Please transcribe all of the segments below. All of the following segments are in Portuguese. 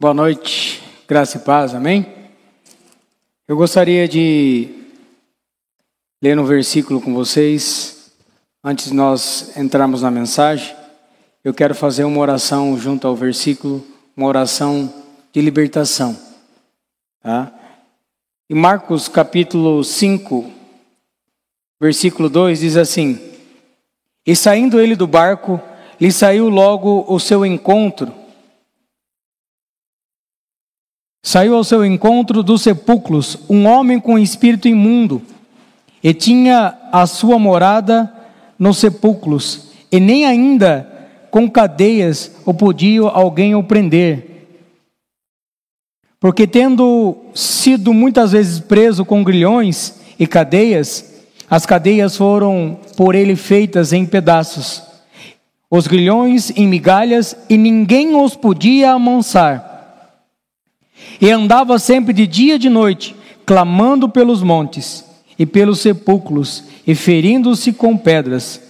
Boa noite, graça e paz, amém? Eu gostaria de ler um versículo com vocês. Antes de nós entrarmos na mensagem, eu quero fazer uma oração junto ao versículo, uma oração de libertação. Tá? Em Marcos capítulo 5, versículo 2 diz assim: E saindo ele do barco, lhe saiu logo o seu encontro Saiu ao seu encontro dos sepulcros um homem com espírito imundo, e tinha a sua morada nos sepulcros, e nem ainda com cadeias o podia alguém o prender. Porque tendo sido muitas vezes preso com grilhões e cadeias, as cadeias foram por ele feitas em pedaços, os grilhões em migalhas, e ninguém os podia amansar. E andava sempre de dia e de noite, clamando pelos montes e pelos sepulcros, e ferindo-se com pedras.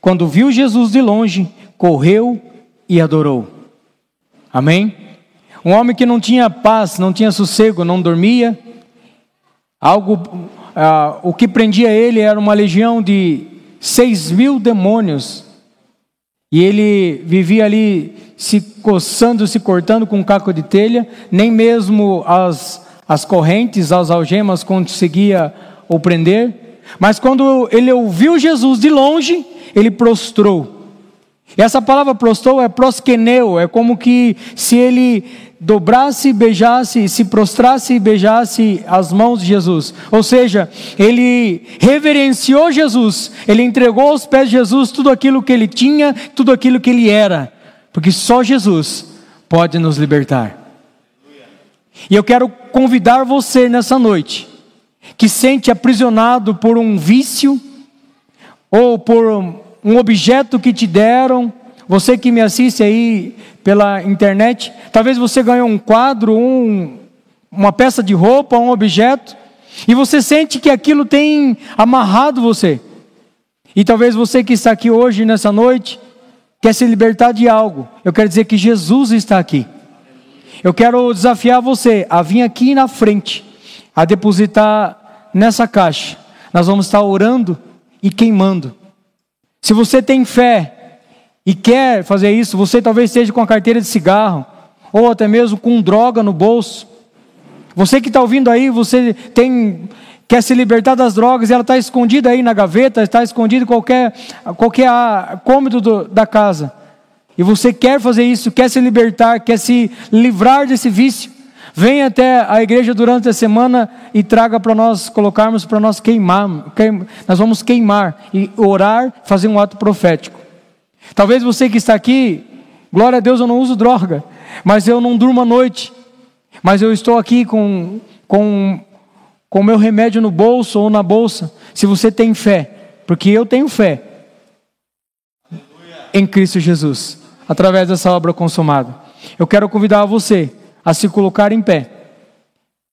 Quando viu Jesus de longe, correu e adorou. Amém? Um homem que não tinha paz, não tinha sossego, não dormia. Algo, ah, o que prendia ele era uma legião de seis mil demônios. E ele vivia ali se coçando, se cortando com um caco de telha, nem mesmo as, as correntes, as algemas conseguia o prender. Mas quando ele ouviu Jesus de longe, ele prostrou. Essa palavra prostrou é prosqueneu, é como que se ele dobrasse, beijasse, se prostrasse e beijasse as mãos de Jesus. Ou seja, ele reverenciou Jesus, ele entregou aos pés de Jesus tudo aquilo que ele tinha, tudo aquilo que ele era porque só Jesus pode nos libertar. E eu quero convidar você nessa noite, que sente aprisionado por um vício, ou por um objeto que te deram, você que me assiste aí pela internet, talvez você ganhou um quadro, um, uma peça de roupa, um objeto, e você sente que aquilo tem amarrado você. E talvez você que está aqui hoje, nessa noite, quer se libertar de algo, eu quero dizer que Jesus está aqui. Eu quero desafiar você a vir aqui na frente, a depositar nessa caixa. Nós vamos estar orando e queimando. Se você tem fé e quer fazer isso, você talvez esteja com a carteira de cigarro, ou até mesmo com droga no bolso. Você que está ouvindo aí, você tem quer se libertar das drogas, e ela está escondida aí na gaveta, está escondida em qualquer, qualquer cômodo do, da casa. E você quer fazer isso, quer se libertar, quer se livrar desse vício. Venha até a igreja durante a semana e traga para nós colocarmos para nós queimar, queim, nós vamos queimar e orar, fazer um ato profético. Talvez você que está aqui, glória a Deus, eu não uso droga, mas eu não durmo à noite, mas eu estou aqui com, com com meu remédio no bolso ou na bolsa, se você tem fé, porque eu tenho fé em Cristo Jesus, através dessa obra consumada. Eu quero convidar você a se colocar em pé.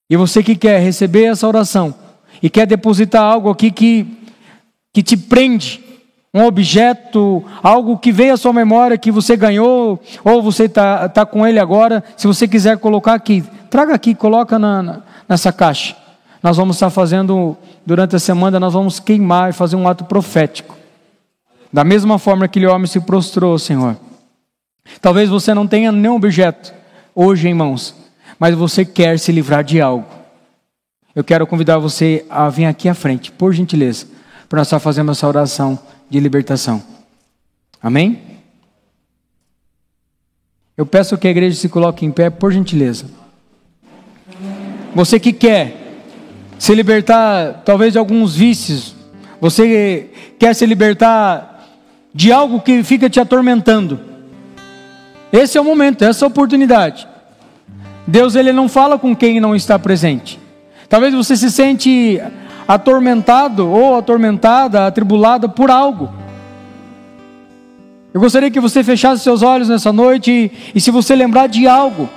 E você que quer receber essa oração e quer depositar algo aqui que, que te prende, um objeto, algo que veio à sua memória que você ganhou, ou você está tá com ele agora, se você quiser colocar aqui, traga aqui, coloca na, nessa caixa nós vamos estar fazendo, durante a semana, nós vamos queimar e fazer um ato profético. Da mesma forma que aquele homem se prostrou, Senhor. Talvez você não tenha nenhum objeto hoje em mãos, mas você quer se livrar de algo. Eu quero convidar você a vir aqui à frente, por gentileza, para nós estar fazendo essa oração de libertação. Amém? Eu peço que a igreja se coloque em pé, por gentileza. Você que quer se libertar talvez de alguns vícios, você quer se libertar de algo que fica te atormentando. Esse é o momento, essa é a oportunidade. Deus ele não fala com quem não está presente. Talvez você se sente atormentado ou atormentada, atribulada por algo. Eu gostaria que você fechasse seus olhos nessa noite e, e se você lembrar de algo,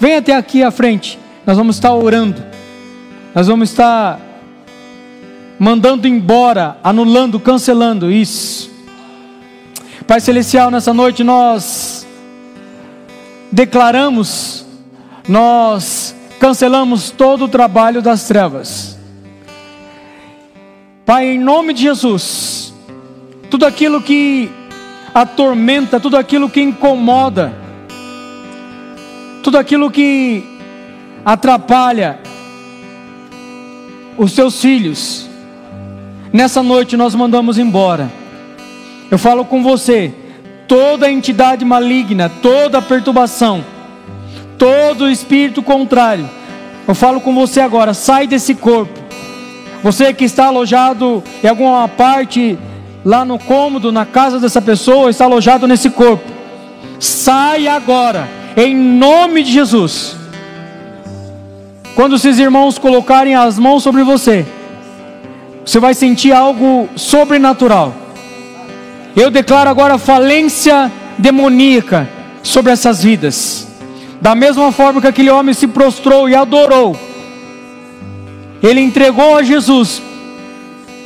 venha até aqui à frente. Nós vamos estar orando. Nós vamos estar mandando embora, anulando, cancelando isso. Pai Celestial, nessa noite nós declaramos nós cancelamos todo o trabalho das trevas. Pai, em nome de Jesus, tudo aquilo que atormenta, tudo aquilo que incomoda, tudo aquilo que atrapalha os teus filhos, nessa noite nós mandamos embora. Eu falo com você, toda entidade maligna, toda perturbação, todo espírito contrário, eu falo com você agora, sai desse corpo. Você que está alojado em alguma parte lá no cômodo, na casa dessa pessoa, está alojado nesse corpo. Sai agora, em nome de Jesus. Quando esses irmãos colocarem as mãos sobre você, você vai sentir algo sobrenatural. Eu declaro agora falência demoníaca sobre essas vidas. Da mesma forma que aquele homem se prostrou e adorou, ele entregou a Jesus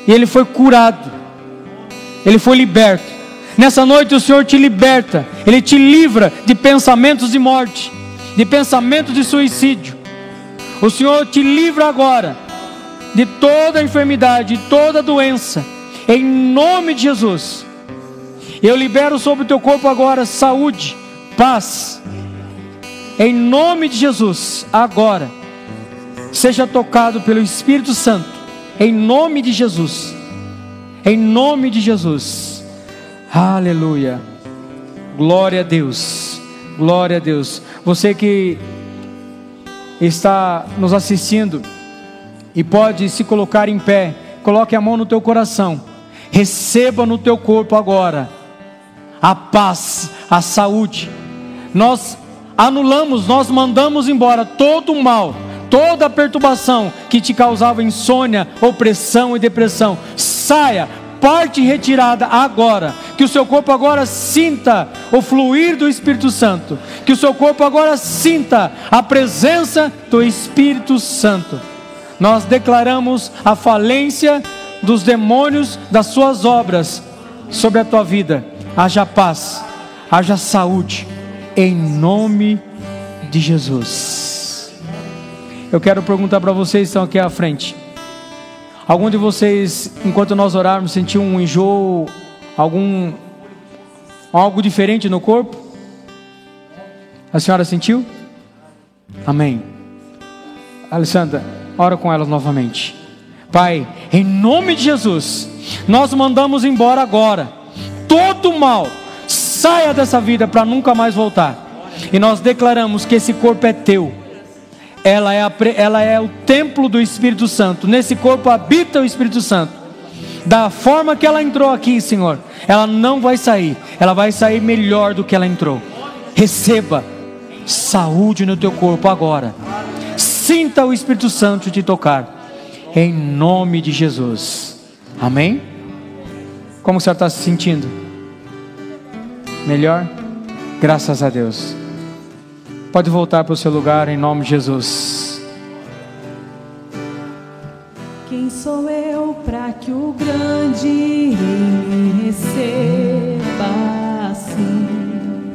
e ele foi curado, ele foi liberto. Nessa noite o Senhor te liberta, Ele te livra de pensamentos de morte, de pensamentos de suicídio. O Senhor te livra agora de toda enfermidade, de toda doença, em nome de Jesus. Eu libero sobre o teu corpo agora saúde, paz, em nome de Jesus, agora, seja tocado pelo Espírito Santo, em nome de Jesus, em nome de Jesus, aleluia, glória a Deus, glória a Deus. Você que está nos assistindo e pode se colocar em pé, coloque a mão no teu coração, receba no teu corpo agora a paz, a saúde. Nós anulamos, nós mandamos embora todo o mal, toda a perturbação que te causava insônia, opressão e depressão. Saia, parte retirada agora. Que o seu corpo agora sinta o fluir do Espírito Santo. Que o seu corpo agora sinta a presença do Espírito Santo. Nós declaramos a falência dos demônios das suas obras sobre a tua vida. Haja paz, haja saúde em nome de Jesus. Eu quero perguntar para vocês que estão aqui à frente. Algum de vocês, enquanto nós orarmos, sentiu um enjoo, algum algo diferente no corpo? A senhora sentiu? Amém. Alessandra, ora com elas novamente. Pai, em nome de Jesus, nós mandamos embora agora todo mal saia dessa vida para nunca mais voltar. E nós declaramos que esse corpo é teu. Ela é, a, ela é o templo do Espírito Santo. Nesse corpo habita o Espírito Santo. Da forma que ela entrou aqui, Senhor, ela não vai sair. Ela vai sair melhor do que ela entrou. Receba saúde no teu corpo agora. Sinta o Espírito Santo te tocar. Em nome de Jesus. Amém? Como você está se sentindo? Melhor? Graças a Deus. Pode voltar para o seu lugar em nome de Jesus. Quem sou eu para que o grande me receba assim?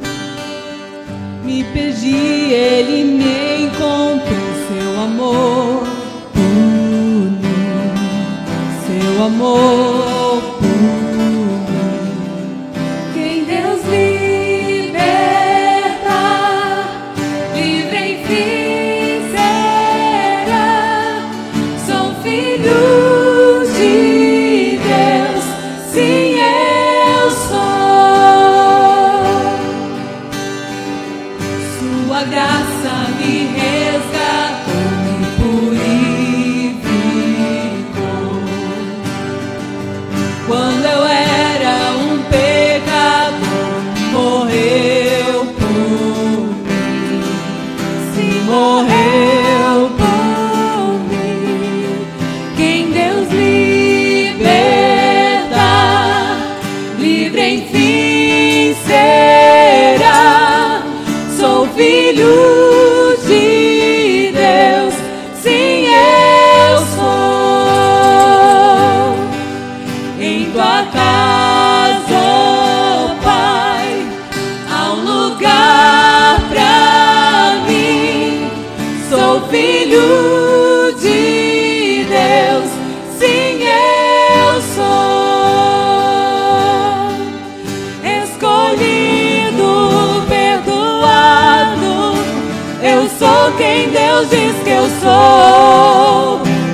Me perdi, ele me encontrou, seu amor por mim, seu amor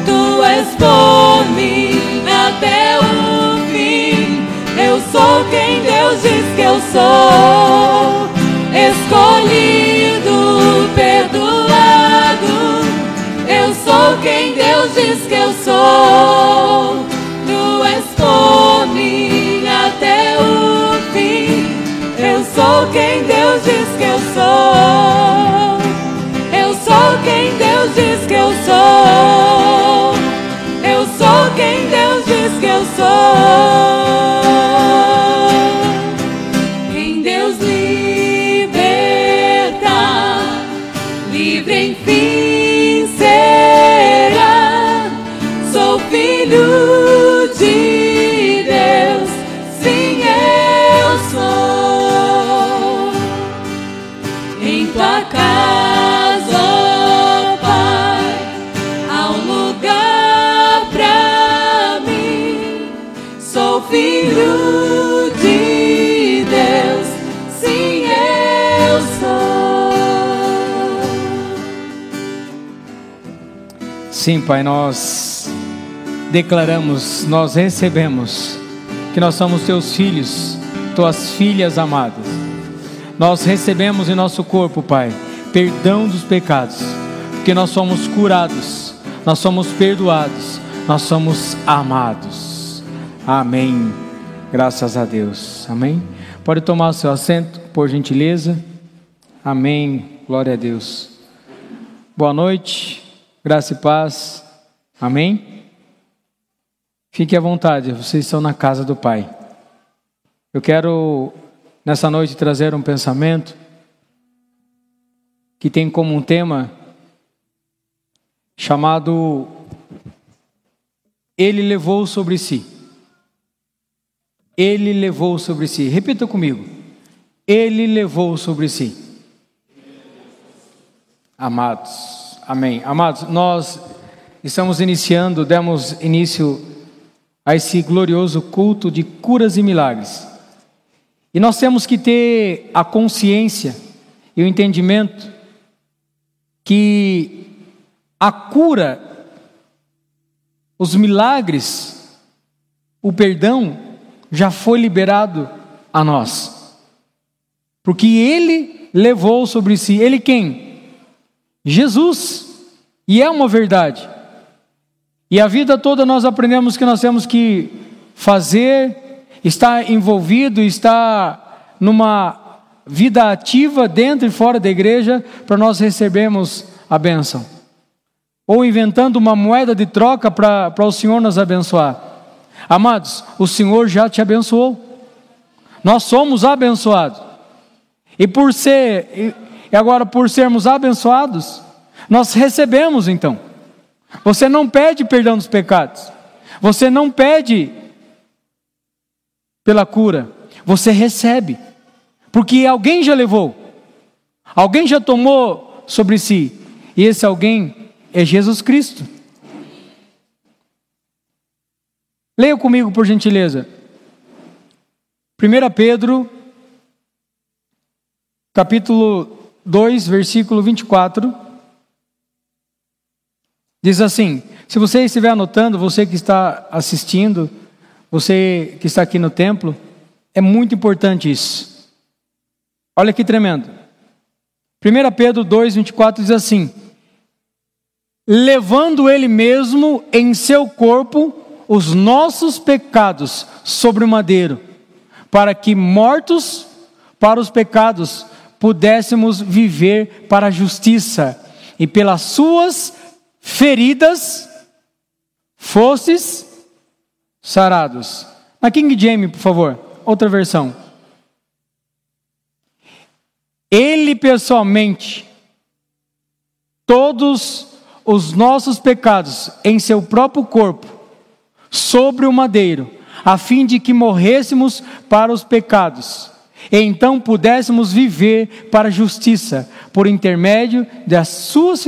Tu és por até o fim. Eu sou quem Deus diz que eu sou. Escolhido, perdoado. Eu sou quem Deus diz que eu sou. Tu és por até o fim. Eu sou quem Deus diz que eu sou. Quem Deus diz que eu sou. Eu sou quem Deus diz que eu sou. Sim, Pai, nós declaramos, nós recebemos que nós somos teus filhos, tuas filhas amadas. Nós recebemos em nosso corpo, Pai, perdão dos pecados, porque nós somos curados, nós somos perdoados, nós somos amados. Amém. Graças a Deus. Amém. Pode tomar o seu assento, por gentileza. Amém. Glória a Deus. Boa noite. Graça e paz. Amém. Fique à vontade, vocês estão na casa do Pai. Eu quero nessa noite trazer um pensamento que tem como um tema chamado Ele levou sobre si. Ele levou sobre si. Repita comigo. Ele levou sobre si. Amados, amém. Amados, nós estamos iniciando, demos início a esse glorioso culto de curas e milagres. E nós temos que ter a consciência e o entendimento que a cura, os milagres, o perdão já foi liberado a nós. Porque ele levou sobre si, ele quem? Jesus. E é uma verdade. E a vida toda nós aprendemos que nós temos que fazer, estar envolvido, estar numa vida ativa dentro e fora da igreja para nós recebermos a bênção. Ou inventando uma moeda de troca para o Senhor nos abençoar. Amados, o Senhor já te abençoou. Nós somos abençoados. E por ser, e agora por sermos abençoados, nós recebemos então. Você não pede perdão dos pecados. Você não pede pela cura. Você recebe. Porque alguém já levou. Alguém já tomou sobre si. E esse alguém é Jesus Cristo. Leia comigo, por gentileza. 1 Pedro, capítulo 2, versículo 24. Diz assim: se você estiver anotando, você que está assistindo, você que está aqui no templo, é muito importante isso. Olha que tremendo. 1 Pedro 2, 24 diz assim: levando ele mesmo em seu corpo os nossos pecados sobre o madeiro, para que mortos para os pecados pudéssemos viver para a justiça, e pelas suas feridas fostes sarados. Na King James, por favor, outra versão. Ele pessoalmente, todos os nossos pecados em seu próprio corpo, sobre o madeiro, a fim de que morrêssemos para os pecados, e então pudéssemos viver para a justiça, por intermédio das suas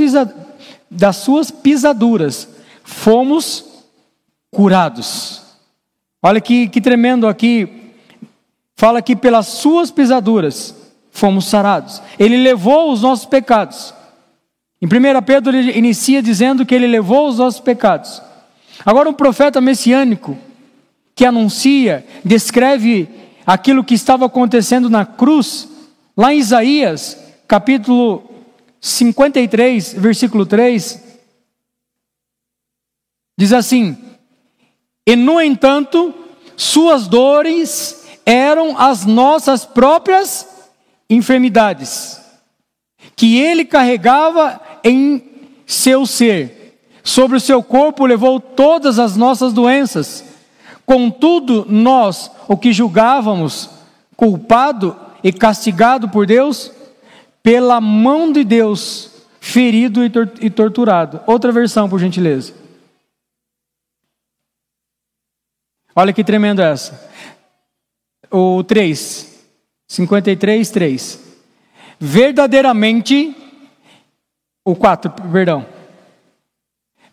das suas pisaduras fomos curados. Olha que, que tremendo aqui. Fala que pelas suas pisaduras fomos sarados. Ele levou os nossos pecados. Em 1 Pedro ele inicia dizendo que ele levou os nossos pecados. Agora um profeta messiânico que anuncia, descreve aquilo que estava acontecendo na cruz, lá em Isaías, capítulo 53, versículo 3, diz assim: E no entanto, suas dores eram as nossas próprias enfermidades, que ele carregava em seu ser. Sobre o seu corpo levou todas as nossas doenças. Contudo, nós, o que julgávamos culpado e castigado por Deus, pela mão de Deus, ferido e, tor torturado. Outra versão, por gentileza. Olha que tremendo essa. O 3, 53, 3. Verdadeiramente o 4, perdão.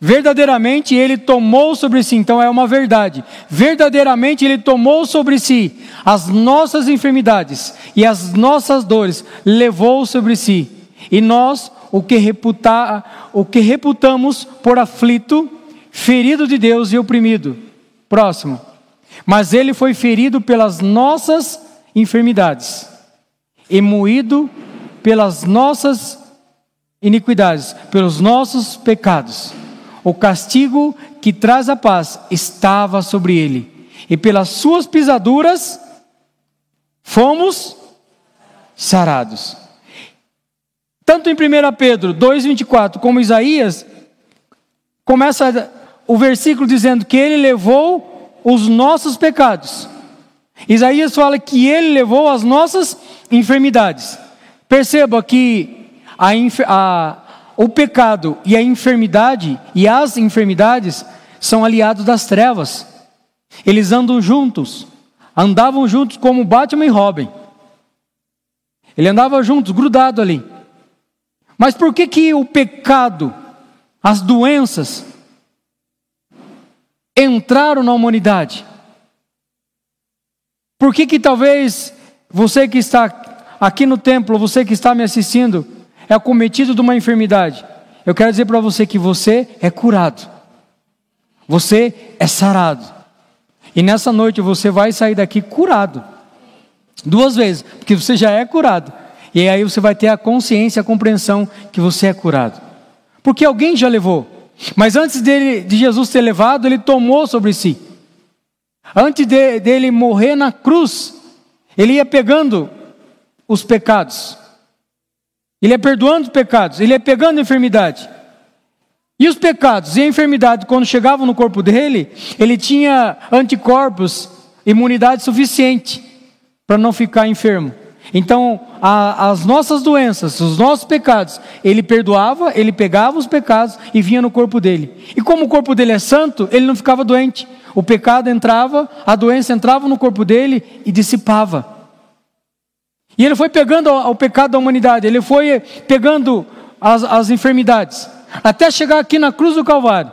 Verdadeiramente ele tomou sobre si, então é uma verdade. Verdadeiramente ele tomou sobre si as nossas enfermidades e as nossas dores, levou sobre si. E nós, o que, reputar, o que reputamos por aflito, ferido de Deus e oprimido. Próximo. Mas ele foi ferido pelas nossas enfermidades e moído pelas nossas iniquidades, pelos nossos pecados. O castigo que traz a paz estava sobre ele, e pelas suas pisaduras fomos sarados. Tanto em 1 Pedro 2,24 como Isaías, começa o versículo dizendo que ele levou os nossos pecados. Isaías fala que ele levou as nossas enfermidades. Perceba que a, a, o pecado e a enfermidade e as enfermidades são aliados das trevas. Eles andam juntos, andavam juntos como Batman e Robin. Ele andava juntos, grudado ali. Mas por que que o pecado, as doenças entraram na humanidade? Por que que talvez você que está aqui no templo, você que está me assistindo, é acometido de uma enfermidade, eu quero dizer para você que você é curado, você é sarado, e nessa noite você vai sair daqui curado, duas vezes, porque você já é curado, e aí você vai ter a consciência, a compreensão que você é curado, porque alguém já levou, mas antes dele, de Jesus ter levado, ele tomou sobre si, antes de, dele morrer na cruz, ele ia pegando os pecados, ele é perdoando os pecados, ele é pegando a enfermidade. E os pecados e a enfermidade, quando chegavam no corpo dele, ele tinha anticorpos, imunidade suficiente para não ficar enfermo. Então, a, as nossas doenças, os nossos pecados, ele perdoava, ele pegava os pecados e vinha no corpo dele. E como o corpo dele é santo, ele não ficava doente. O pecado entrava, a doença entrava no corpo dele e dissipava. E ele foi pegando o pecado da humanidade, ele foi pegando as, as enfermidades, até chegar aqui na cruz do Calvário.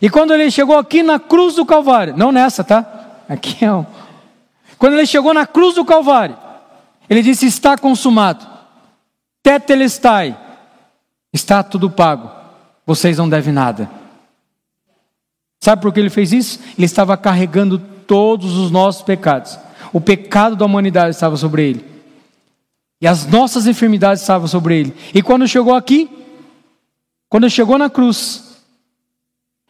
E quando ele chegou aqui na cruz do Calvário, não nessa, tá? Aqui é o. Quando ele chegou na cruz do Calvário, ele disse: Está consumado. Tetelestai. Está tudo pago. Vocês não devem nada. Sabe por que ele fez isso? Ele estava carregando todos os nossos pecados. O pecado da humanidade estava sobre ele. E as nossas enfermidades estavam sobre ele. E quando chegou aqui, quando chegou na cruz,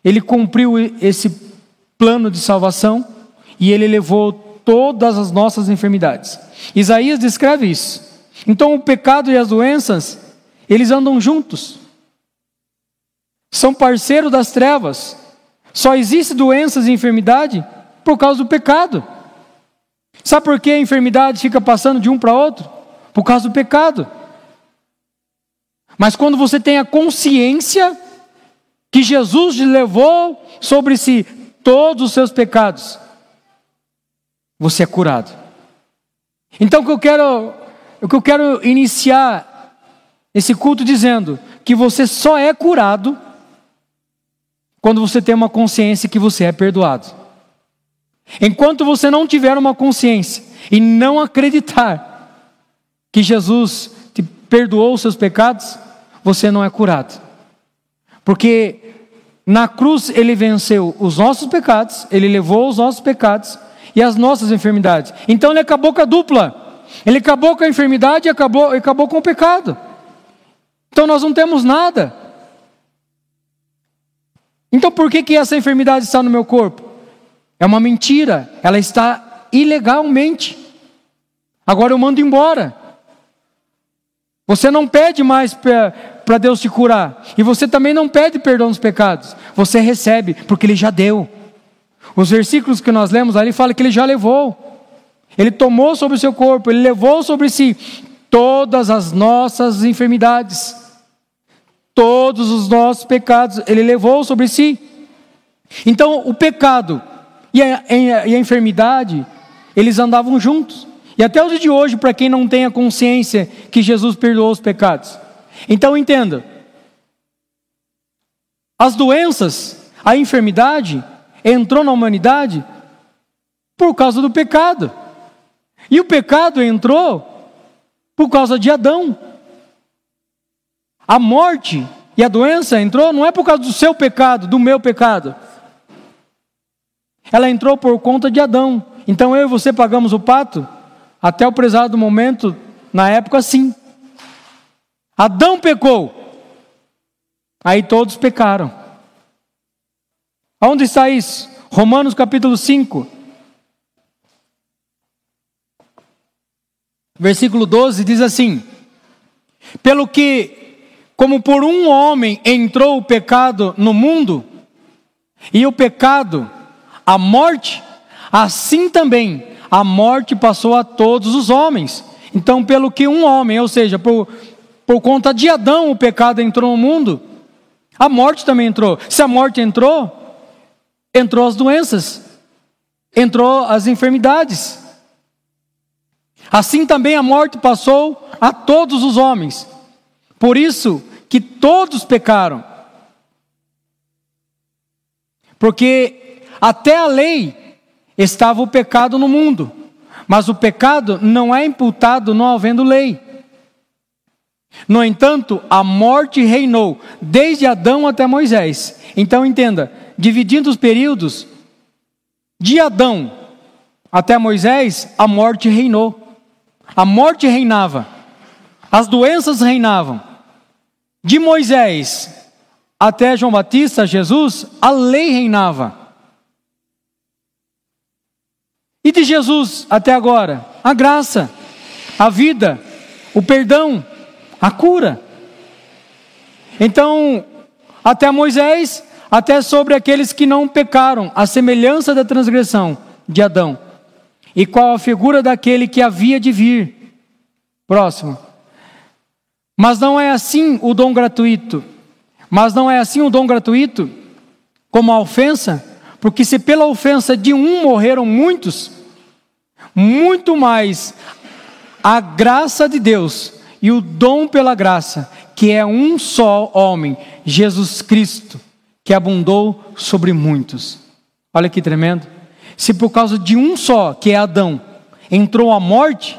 ele cumpriu esse plano de salvação e ele levou todas as nossas enfermidades. Isaías descreve isso. Então o pecado e as doenças, eles andam juntos. São parceiros das trevas. Só existe doenças e enfermidade por causa do pecado. Sabe por que a enfermidade fica passando de um para outro? Por causa do pecado. Mas quando você tem a consciência que Jesus levou sobre si todos os seus pecados, você é curado. Então o que eu quero, o que eu quero iniciar esse culto dizendo que você só é curado quando você tem uma consciência que você é perdoado. Enquanto você não tiver uma consciência e não acreditar que Jesus te perdoou os seus pecados, você não é curado. Porque na cruz ele venceu os nossos pecados, ele levou os nossos pecados e as nossas enfermidades. Então ele acabou com a dupla. Ele acabou com a enfermidade e acabou, acabou com o pecado. Então nós não temos nada. Então por que, que essa enfermidade está no meu corpo? É uma mentira, ela está ilegalmente. Agora eu mando embora. Você não pede mais para Deus te curar. E você também não pede perdão dos pecados. Você recebe, porque Ele já deu. Os versículos que nós lemos ali falam que Ele já levou. Ele tomou sobre o seu corpo, Ele levou sobre si todas as nossas enfermidades, todos os nossos pecados, Ele levou sobre si. Então, o pecado e a, e a enfermidade, eles andavam juntos. E até o dia de hoje, para quem não tem a consciência que Jesus perdoou os pecados. Então entenda: as doenças, a enfermidade, entrou na humanidade por causa do pecado. E o pecado entrou por causa de Adão. A morte e a doença entrou não é por causa do seu pecado, do meu pecado. Ela entrou por conta de Adão. Então eu e você pagamos o pato até o prezado momento, na época sim. Adão pecou. Aí todos pecaram. Onde está isso? Romanos capítulo 5. Versículo 12 diz assim: Pelo que, como por um homem entrou o pecado no mundo, e o pecado a morte, assim também a morte passou a todos os homens. Então, pelo que um homem, ou seja, por, por conta de Adão, o pecado entrou no mundo, a morte também entrou. Se a morte entrou, entrou as doenças, entrou as enfermidades. Assim também a morte passou a todos os homens. Por isso que todos pecaram. Porque até a lei estava o pecado no mundo, mas o pecado não é imputado não havendo lei. No entanto, a morte reinou desde Adão até Moisés. Então entenda, dividindo os períodos, de Adão até Moisés, a morte reinou. A morte reinava. As doenças reinavam. De Moisés até João Batista, Jesus, a lei reinava. E de Jesus até agora? A graça, a vida, o perdão, a cura. Então, até Moisés, até sobre aqueles que não pecaram, a semelhança da transgressão de Adão. E qual a figura daquele que havia de vir? Próximo. Mas não é assim o dom gratuito. Mas não é assim o dom gratuito como a ofensa, porque se pela ofensa de um morreram muitos, muito mais a graça de Deus e o dom pela graça, que é um só homem, Jesus Cristo, que abundou sobre muitos. Olha que tremendo. Se por causa de um só, que é Adão, entrou a morte,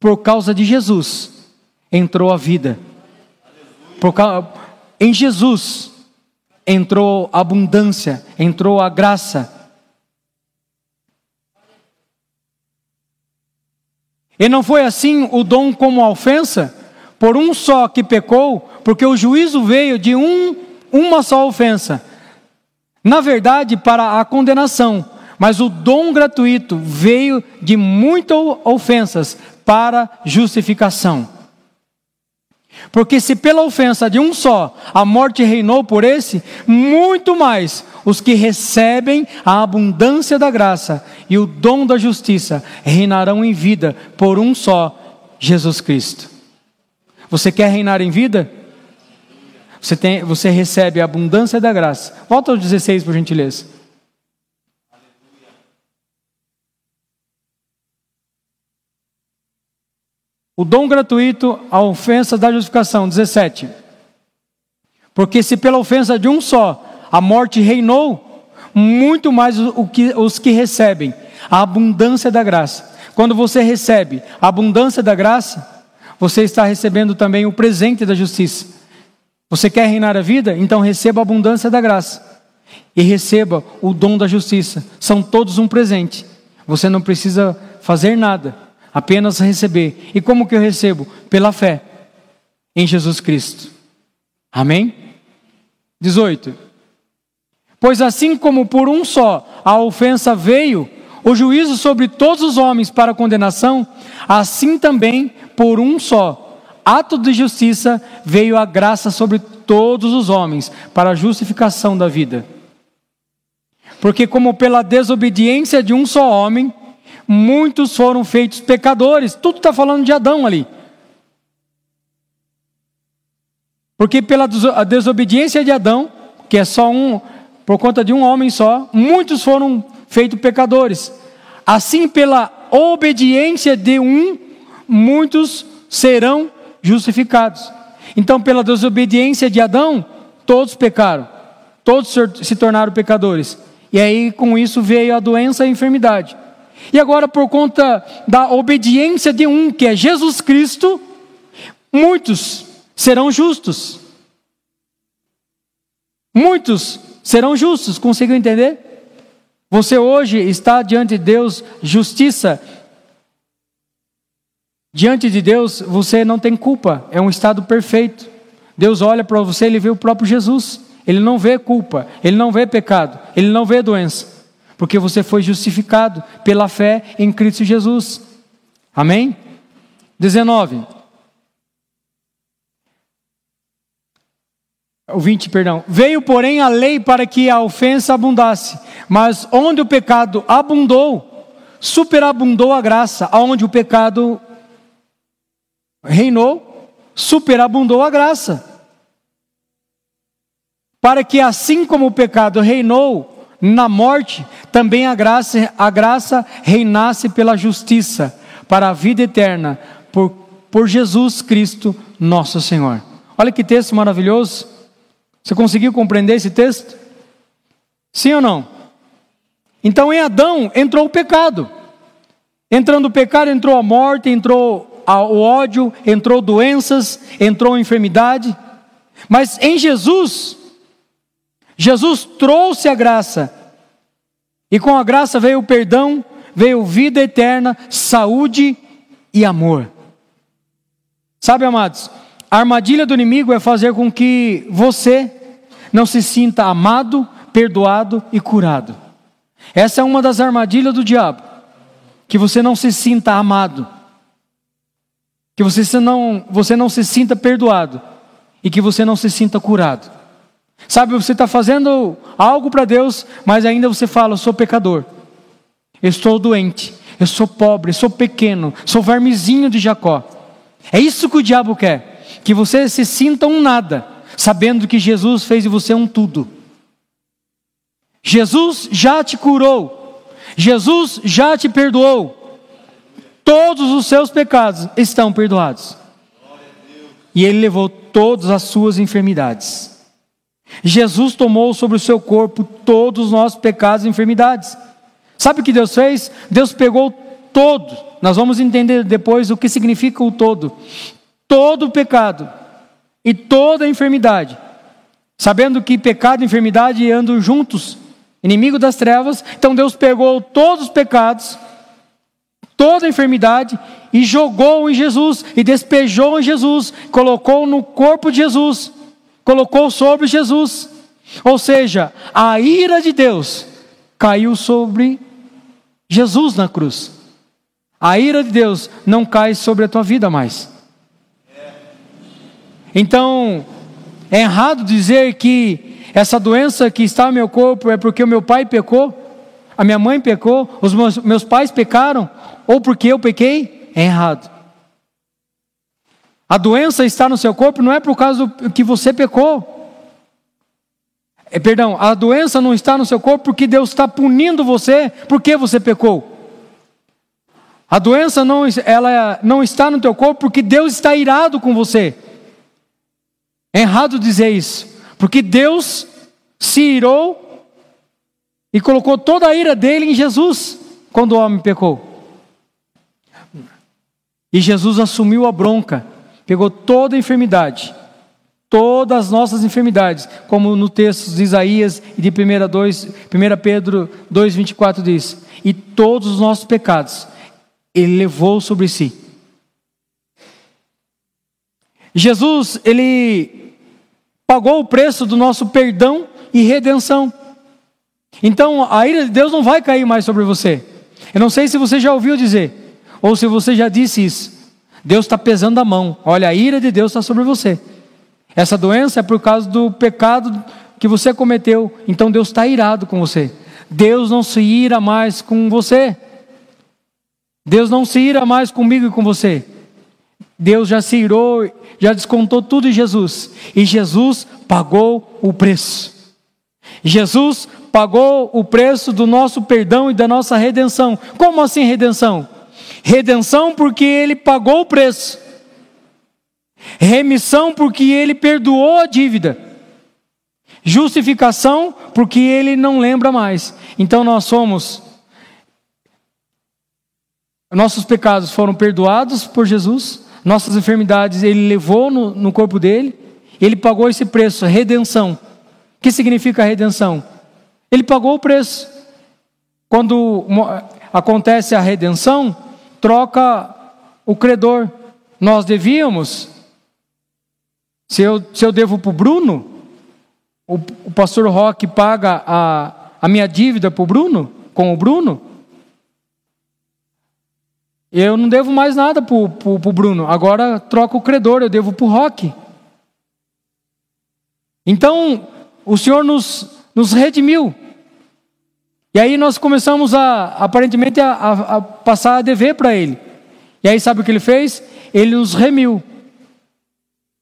por causa de Jesus entrou a vida. Por causa, em Jesus entrou a abundância, entrou a graça, E não foi assim o dom como ofensa? Por um só que pecou, porque o juízo veio de um, uma só ofensa. Na verdade, para a condenação, mas o dom gratuito veio de muitas ofensas para justificação. Porque se pela ofensa de um só a morte reinou por esse, muito mais os que recebem a abundância da graça e o dom da justiça reinarão em vida por um só, Jesus Cristo. Você quer reinar em vida? Você, tem, você recebe a abundância da graça. Volta ao 16, por gentileza. O dom gratuito, a ofensa da justificação. 17. Porque se pela ofensa de um só a morte reinou, muito mais que, os que recebem a abundância da graça. Quando você recebe a abundância da graça, você está recebendo também o presente da justiça. Você quer reinar a vida? Então receba a abundância da graça e receba o dom da justiça. São todos um presente. Você não precisa fazer nada, apenas receber. E como que eu recebo? Pela fé em Jesus Cristo. Amém? 18. Pois assim como por um só a ofensa veio, o juízo sobre todos os homens para condenação, assim também por um só ato de justiça veio a graça sobre todos os homens para a justificação da vida. Porque, como pela desobediência de um só homem, muitos foram feitos pecadores. Tudo está falando de Adão ali. Porque pela desobediência de Adão, que é só um, por conta de um homem só, muitos foram feitos pecadores. Assim, pela obediência de um, muitos serão justificados. Então, pela desobediência de Adão, todos pecaram, todos se tornaram pecadores. E aí, com isso, veio a doença e a enfermidade. E agora, por conta da obediência de um, que é Jesus Cristo, muitos serão justos. Muitos serão justos, conseguiu entender? Você hoje está diante de Deus, justiça. Diante de Deus, você não tem culpa, é um estado perfeito. Deus olha para você, ele vê o próprio Jesus. Ele não vê culpa, ele não vê pecado, ele não vê doença, porque você foi justificado pela fé em Cristo Jesus. Amém? 19. O 20, perdão. Veio, porém, a lei para que a ofensa abundasse, mas onde o pecado abundou, superabundou a graça. Aonde o pecado reinou, superabundou a graça para que assim como o pecado reinou na morte, também a graça, a graça reinasse pela justiça, para a vida eterna, por, por Jesus Cristo, nosso Senhor. Olha que texto maravilhoso. Você conseguiu compreender esse texto? Sim ou não? Então em Adão entrou o pecado. Entrando o pecado, entrou a morte, entrou o ódio, entrou doenças, entrou enfermidade. Mas em Jesus, Jesus trouxe a graça, e com a graça veio o perdão, veio vida eterna, saúde e amor. Sabe, amados, a armadilha do inimigo é fazer com que você não se sinta amado, perdoado e curado. Essa é uma das armadilhas do diabo. Que você não se sinta amado, que você não, você não se sinta perdoado e que você não se sinta curado. Sabe, você está fazendo algo para Deus, mas ainda você fala: eu sou pecador, eu estou doente, eu sou pobre, eu sou pequeno, sou vermezinho de Jacó. É isso que o diabo quer, que você se sinta um nada, sabendo que Jesus fez de você um tudo. Jesus já te curou, Jesus já te perdoou, todos os seus pecados estão perdoados, e Ele levou todas as suas enfermidades. Jesus tomou sobre o seu corpo todos os nossos pecados e enfermidades. Sabe o que Deus fez? Deus pegou todo, nós vamos entender depois o que significa o todo, todo o pecado e toda a enfermidade, sabendo que pecado e enfermidade andam juntos, inimigo das trevas, então Deus pegou todos os pecados, toda a enfermidade e jogou em Jesus, e despejou em Jesus, colocou no corpo de Jesus colocou sobre Jesus. Ou seja, a ira de Deus caiu sobre Jesus na cruz. A ira de Deus não cai sobre a tua vida mais. Então, é errado dizer que essa doença que está no meu corpo é porque o meu pai pecou, a minha mãe pecou, os meus, pais pecaram, ou porque eu pequei. É errado. A doença está no seu corpo não é por causa que você pecou. É, perdão, a doença não está no seu corpo porque Deus está punindo você porque você pecou. A doença não, ela não está no teu corpo porque Deus está irado com você. É errado dizer isso, porque Deus se irou e colocou toda a ira dele em Jesus quando o homem pecou. E Jesus assumiu a bronca, pegou toda a enfermidade, todas as nossas enfermidades, como no texto de Isaías e de 1, 2, 1 Pedro 2,24 diz, e todos os nossos pecados ele levou sobre si. Jesus, ele pagou o preço do nosso perdão e redenção. Então, a ira de Deus não vai cair mais sobre você. Eu não sei se você já ouviu dizer, ou se você já disse isso. Deus está pesando a mão. Olha, a ira de Deus está sobre você. Essa doença é por causa do pecado que você cometeu. Então Deus está irado com você. Deus não se ira mais com você. Deus não se ira mais comigo e com você. Deus já se irou, já descontou tudo em Jesus. E Jesus pagou o preço. Jesus pagou o preço do nosso perdão e da nossa redenção. Como assim redenção? Redenção porque ele pagou o preço. Remissão porque ele perdoou a dívida. Justificação porque ele não lembra mais. Então nós somos nossos pecados foram perdoados por Jesus, nossas enfermidades ele levou no, no corpo dele, ele pagou esse preço, redenção. O que significa redenção? Ele pagou o preço. Quando acontece a redenção, troca o credor. Nós devíamos, se eu, se eu devo para o Bruno, o, o pastor Roque paga a, a minha dívida para o Bruno, com o Bruno, eu não devo mais nada para o Bruno. Agora troca o credor, eu devo para o Rock. Então, o Senhor nos, nos redimiu. E aí nós começamos a, aparentemente, a, a, a passar a dever para Ele. E aí sabe o que Ele fez? Ele nos remiu.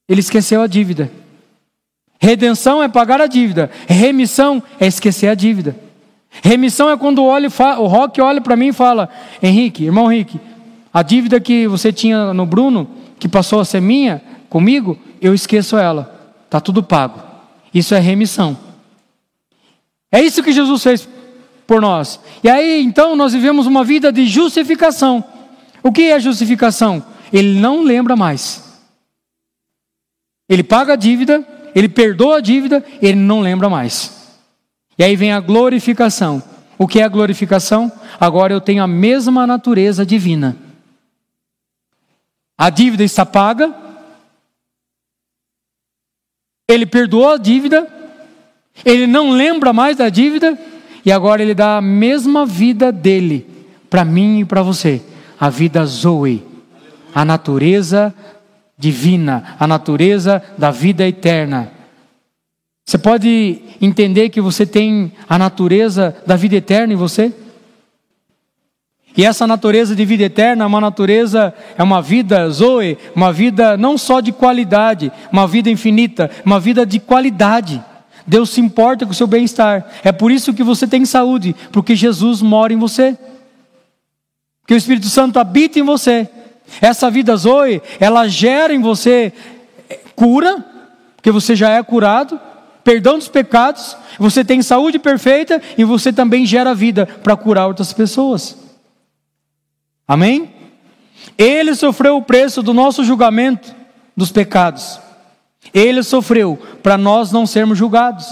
Ele esqueceu a dívida. Redenção é pagar a dívida. Remissão é esquecer a dívida. Remissão é quando o, o Rock olha para mim e fala: Henrique, irmão Henrique, a dívida que você tinha no Bruno, que passou a ser minha, comigo, eu esqueço ela. Está tudo pago. Isso é remissão. É isso que Jesus fez por nós. E aí, então, nós vivemos uma vida de justificação. O que é justificação? Ele não lembra mais. Ele paga a dívida, ele perdoa a dívida, ele não lembra mais. E aí vem a glorificação. O que é a glorificação? Agora eu tenho a mesma natureza divina. A dívida está paga. Ele perdoou a dívida. Ele não lembra mais da dívida. E agora ele dá a mesma vida dele para mim e para você. A vida Zoe. A natureza divina. A natureza da vida eterna. Você pode entender que você tem a natureza da vida eterna em você? E essa natureza de vida eterna é uma natureza, é uma vida Zoe, uma vida não só de qualidade, uma vida infinita, uma vida de qualidade. Deus se importa com o seu bem-estar. É por isso que você tem saúde, porque Jesus mora em você. Que o Espírito Santo habita em você. Essa vida Zoe, ela gera em você cura, porque você já é curado, perdão dos pecados, você tem saúde perfeita e você também gera vida para curar outras pessoas. Amém? Ele sofreu o preço do nosso julgamento dos pecados. Ele sofreu para nós não sermos julgados.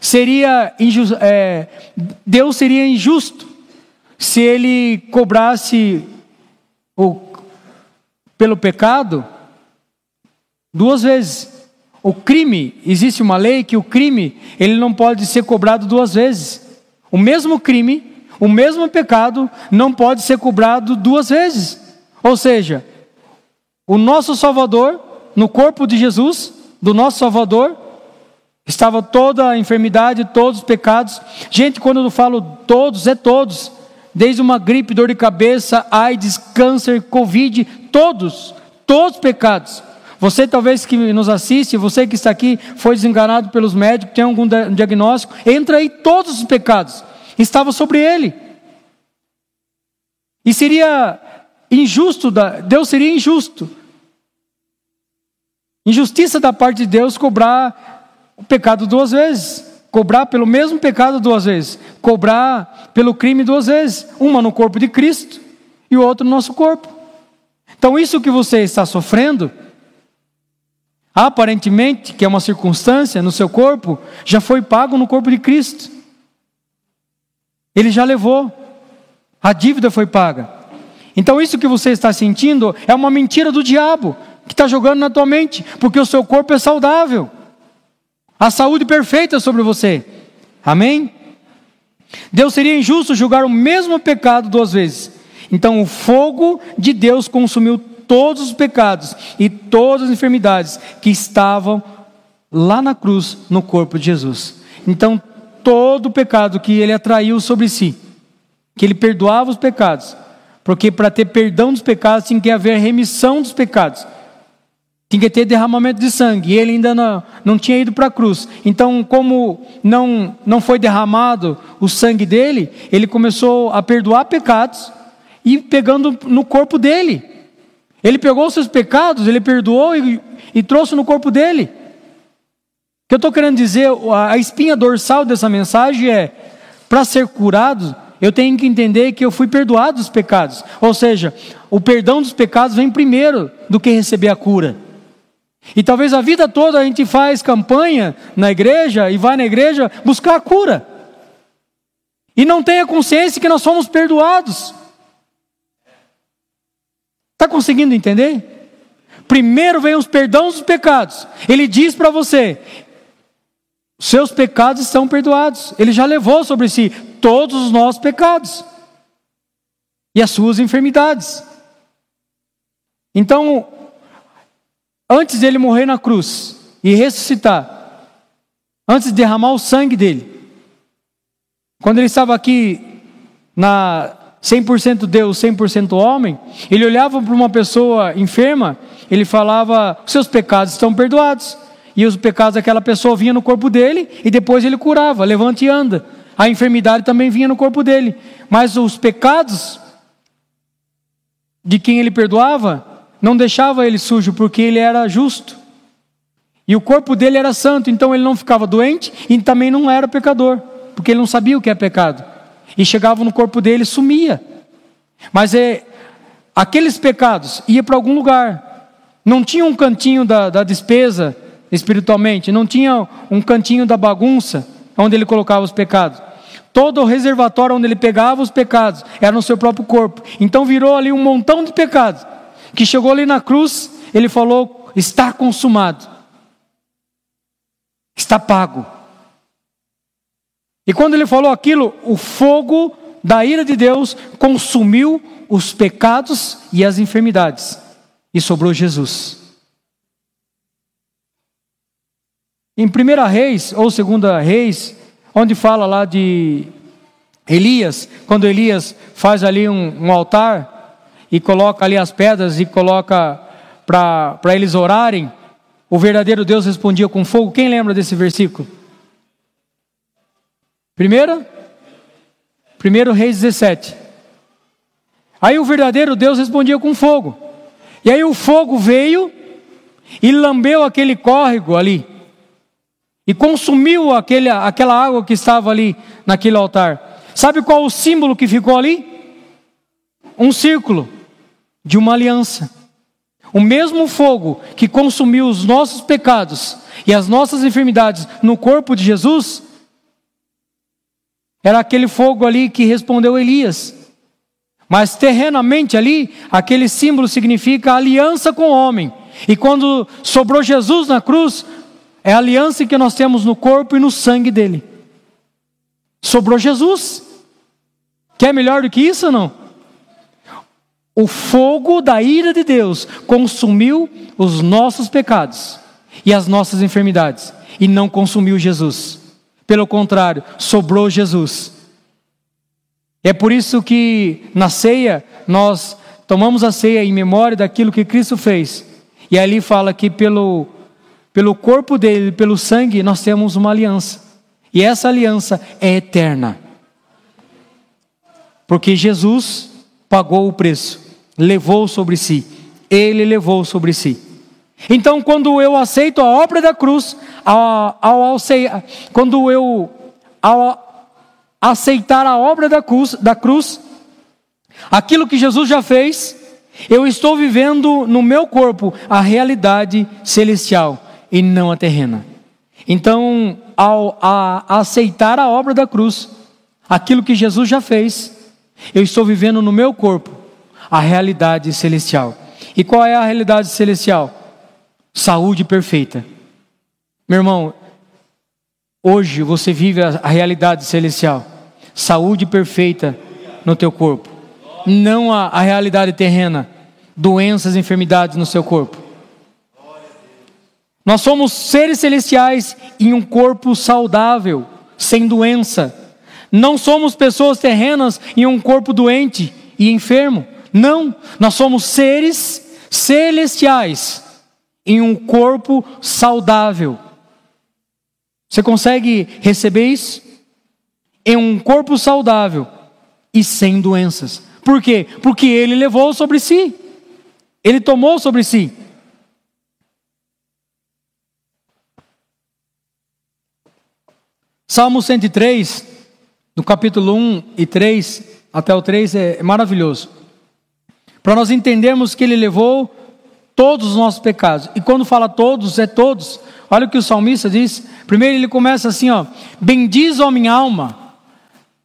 Seria é, Deus seria injusto se ele cobrasse o, pelo pecado duas vezes. O crime, existe uma lei que o crime ele não pode ser cobrado duas vezes. O mesmo crime o mesmo pecado não pode ser cobrado duas vezes. Ou seja, o nosso Salvador, no corpo de Jesus, do nosso Salvador, estava toda a enfermidade, todos os pecados. Gente, quando eu falo todos, é todos. Desde uma gripe, dor de cabeça, AIDS, câncer, Covid, todos, todos os pecados. Você talvez que nos assiste, você que está aqui, foi desenganado pelos médicos, tem algum diagnóstico, entra aí todos os pecados estava sobre ele. E seria injusto, Deus seria injusto. Injustiça da parte de Deus cobrar o pecado duas vezes. Cobrar pelo mesmo pecado duas vezes. Cobrar pelo crime duas vezes. Uma no corpo de Cristo e o outro no nosso corpo. Então, isso que você está sofrendo, aparentemente, que é uma circunstância no seu corpo, já foi pago no corpo de Cristo. Ele já levou. A dívida foi paga. Então, isso que você está sentindo é uma mentira do diabo que está jogando na tua mente, porque o seu corpo é saudável. A saúde perfeita sobre você. Amém? Deus seria injusto julgar o mesmo pecado duas vezes. Então, o fogo de Deus consumiu todos os pecados e todas as enfermidades que estavam lá na cruz, no corpo de Jesus. Então, todo o pecado que ele atraiu sobre si, que ele perdoava os pecados, porque para ter perdão dos pecados tinha que haver remissão dos pecados. Tinha que ter derramamento de sangue, e ele ainda não, não tinha ido para a cruz. Então, como não, não foi derramado o sangue dele, ele começou a perdoar pecados e pegando no corpo dele. Ele pegou os seus pecados, ele perdoou e, e trouxe no corpo dele. O que eu estou querendo dizer, a espinha dorsal dessa mensagem é: para ser curado, eu tenho que entender que eu fui perdoado dos pecados. Ou seja, o perdão dos pecados vem primeiro do que receber a cura. E talvez a vida toda a gente faz campanha na igreja e vai na igreja buscar a cura. E não tenha consciência que nós somos perdoados. Está conseguindo entender? Primeiro vem os perdões dos pecados. Ele diz para você: seus pecados estão perdoados. Ele já levou sobre si todos os nossos pecados e as suas enfermidades. Então, antes dele morrer na cruz e ressuscitar, antes de derramar o sangue dele, quando ele estava aqui na 100% Deus, 100% homem, ele olhava para uma pessoa enferma, ele falava: seus pecados estão perdoados. E os pecados daquela pessoa vinham no corpo dele e depois ele curava, levanta e anda. A enfermidade também vinha no corpo dele. Mas os pecados de quem ele perdoava não deixava ele sujo, porque ele era justo. E o corpo dele era santo, então ele não ficava doente e também não era pecador, porque ele não sabia o que é pecado e chegava no corpo dele e sumia. Mas é, aqueles pecados ia para algum lugar. Não tinha um cantinho da, da despesa espiritualmente, não tinha um cantinho da bagunça onde ele colocava os pecados. Todo o reservatório onde ele pegava os pecados era no seu próprio corpo. Então virou ali um montão de pecados. Que chegou ali na cruz, ele falou: está consumado, está pago. E quando ele falou aquilo, o fogo da ira de Deus consumiu os pecados e as enfermidades, e sobrou Jesus. Em 1 Reis, ou 2 Reis, onde fala lá de Elias, quando Elias faz ali um, um altar e coloca ali as pedras e coloca para eles orarem, o verdadeiro Deus respondia com fogo. Quem lembra desse versículo? Primeira? Primeiro Reis 17. Aí o verdadeiro Deus respondia com fogo. E aí o fogo veio e lambeu aquele córrego ali. E consumiu aquele, aquela água que estava ali naquele altar. Sabe qual o símbolo que ficou ali? Um círculo de uma aliança. O mesmo fogo que consumiu os nossos pecados e as nossas enfermidades no corpo de Jesus era aquele fogo ali que respondeu Elias. Mas terrenamente ali, aquele símbolo significa aliança com o homem. E quando sobrou Jesus na cruz, é a aliança que nós temos no corpo e no sangue dele. Sobrou Jesus. Quer melhor do que isso ou não? O fogo da ira de Deus consumiu os nossos pecados e as nossas enfermidades e não consumiu Jesus. Pelo contrário, sobrou Jesus. É por isso que na ceia nós tomamos a ceia em memória daquilo que Cristo fez. E ali fala que pelo, pelo corpo dele, pelo sangue, nós temos uma aliança. E essa aliança é eterna. Porque Jesus pagou o preço. Levou sobre si. Ele levou sobre si. Então, quando eu aceito a obra da cruz, ao, ao, quando eu ao aceitar a obra da cruz, da cruz, aquilo que Jesus já fez, eu estou vivendo no meu corpo a realidade celestial e não a terrena. Então, ao a, aceitar a obra da cruz, aquilo que Jesus já fez, eu estou vivendo no meu corpo a realidade celestial. E qual é a realidade celestial? Saúde perfeita. Meu irmão, hoje você vive a realidade celestial. Saúde perfeita no teu corpo. Não a, a realidade terrena. Doenças, enfermidades no seu corpo. Nós somos seres celestiais em um corpo saudável, sem doença. Não somos pessoas terrenas em um corpo doente e enfermo. Não, nós somos seres celestiais em um corpo saudável. Você consegue receber isso? Em um corpo saudável e sem doenças. Por quê? Porque ele levou sobre si. Ele tomou sobre si. Salmo 103, no capítulo 1 e 3, até o 3 é maravilhoso. Para nós entendermos que ele levou todos os nossos pecados. E quando fala todos, é todos. Olha o que o salmista diz. Primeiro ele começa assim, ó: Bendiz a minha alma.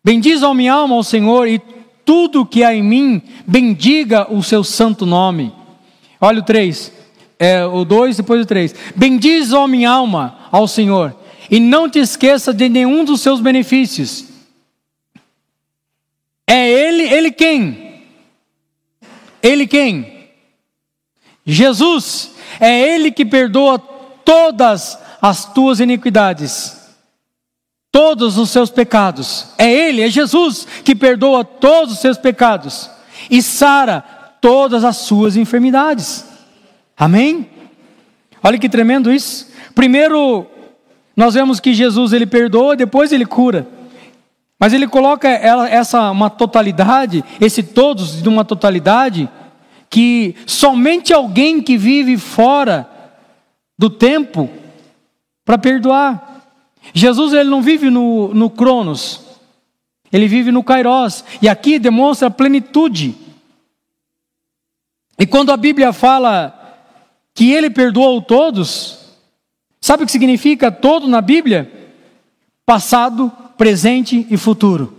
Bendiz a minha alma ao Senhor e tudo que há em mim, bendiga o seu santo nome. Olha o 3. É, o 2 depois o 3. Bendiz a minha alma ao Senhor e não te esqueça de nenhum dos seus benefícios. É ele, ele quem? Ele quem? Jesus, é Ele que perdoa todas as tuas iniquidades, todos os seus pecados. É Ele, é Jesus que perdoa todos os seus pecados e sara todas as suas enfermidades. Amém? Olha que tremendo isso. Primeiro, nós vemos que Jesus ele perdoa, depois ele cura. Mas ele coloca essa uma totalidade, esse todos de uma totalidade que somente alguém que vive fora do tempo para perdoar. Jesus ele não vive no, no Cronos, ele vive no Kairos, e aqui demonstra a plenitude. E quando a Bíblia fala que ele perdoou todos, sabe o que significa todo na Bíblia? Passado, presente e futuro.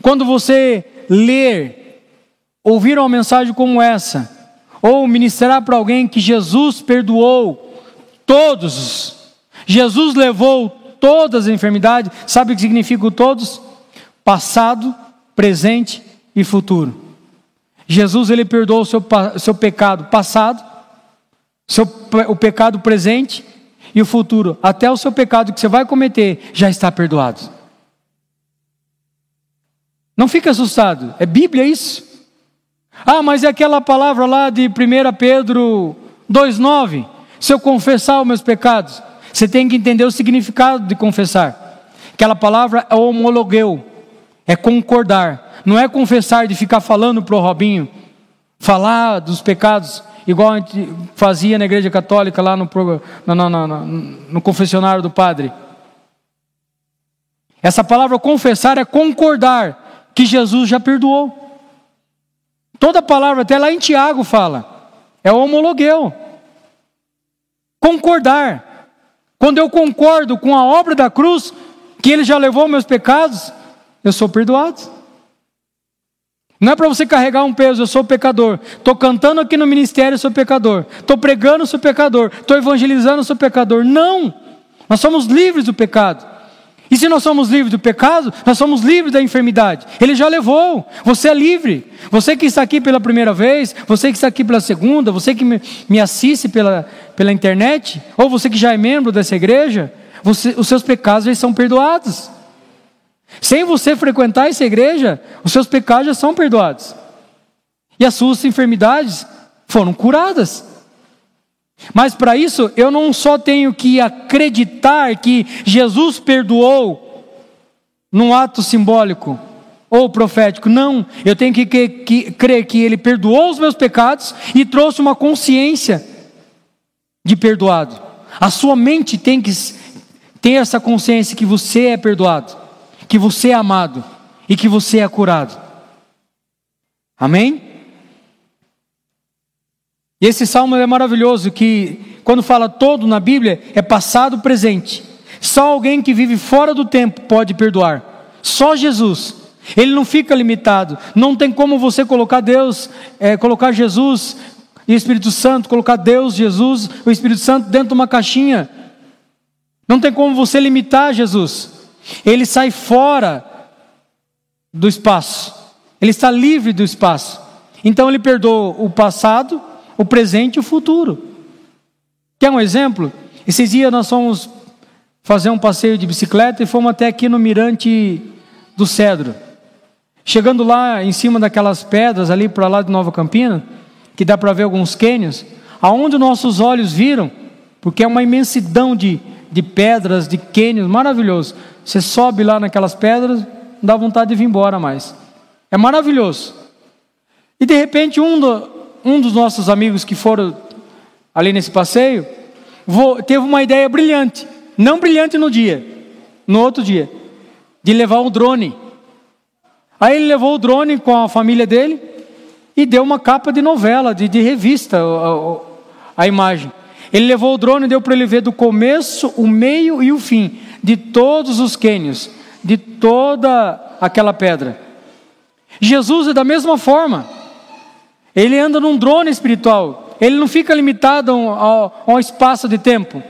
Quando você ler ouvir uma mensagem como essa, ou ministrar para alguém que Jesus perdoou todos, Jesus levou todas as enfermidades, sabe o que significa todos? Passado, presente e futuro. Jesus ele perdoou o seu, seu pecado passado, seu, o pecado presente e o futuro. Até o seu pecado que você vai cometer já está perdoado. Não fique assustado, é Bíblia isso. Ah, mas é aquela palavra lá de 1 Pedro 2,9. Se eu confessar os meus pecados, você tem que entender o significado de confessar. Aquela palavra é homologueu, é concordar. Não é confessar de ficar falando para o Robinho, falar dos pecados, igual a gente fazia na igreja católica, lá no, no, no, no confessionário do padre. Essa palavra confessar é concordar que Jesus já perdoou. Toda palavra, até lá em Tiago fala, é homologueu. Concordar. Quando eu concordo com a obra da cruz, que ele já levou meus pecados, eu sou perdoado. Não é para você carregar um peso, eu sou pecador. Estou cantando aqui no ministério, eu sou pecador. Estou pregando, eu sou pecador. Estou evangelizando, eu sou pecador. Não! Nós somos livres do pecado. E se nós somos livres do pecado, nós somos livres da enfermidade. Ele já levou. Você é livre. Você que está aqui pela primeira vez, você que está aqui pela segunda, você que me, assiste pela, pela internet, ou você que já é membro dessa igreja, você, os seus pecados já são perdoados. Sem você frequentar essa igreja, os seus pecados já são perdoados. E as suas enfermidades foram curadas. Mas para isso, eu não só tenho que acreditar que Jesus perdoou num ato simbólico, ou profético. Não, eu tenho que, crer que Ele perdoou os meus pecados e trouxe uma consciência de perdoado. A sua mente tem que ter essa consciência que você é perdoado, que você é amado e que você é curado. Amém? E esse salmo é maravilhoso, que quando fala todo na Bíblia, é passado, presente. Só alguém que vive fora do tempo pode perdoar. Só Jesus. Ele não fica limitado. Não tem como você colocar Deus, é, colocar Jesus e o Espírito Santo, colocar Deus, Jesus, o Espírito Santo dentro de uma caixinha. Não tem como você limitar Jesus. Ele sai fora do espaço. Ele está livre do espaço. Então ele perdoa o passado, o presente e o futuro. Quer um exemplo? Esses dias nós fomos fazer um passeio de bicicleta e fomos até aqui no Mirante do Cedro. Chegando lá em cima daquelas pedras ali para lá de Nova Campina, que dá para ver alguns cânions, aonde nossos olhos viram, porque é uma imensidão de, de pedras, de cânions, maravilhoso. Você sobe lá naquelas pedras, não dá vontade de vir embora mais. É maravilhoso. E de repente um, do, um dos nossos amigos que foram ali nesse passeio, teve uma ideia brilhante, não brilhante no dia, no outro dia, de levar um drone Aí ele levou o drone com a família dele e deu uma capa de novela, de, de revista, a, a, a imagem. Ele levou o drone e deu para ele ver do começo, o meio e o fim de todos os quênios, de toda aquela pedra. Jesus é da mesma forma. Ele anda num drone espiritual. Ele não fica limitado a um, espaço de tempo.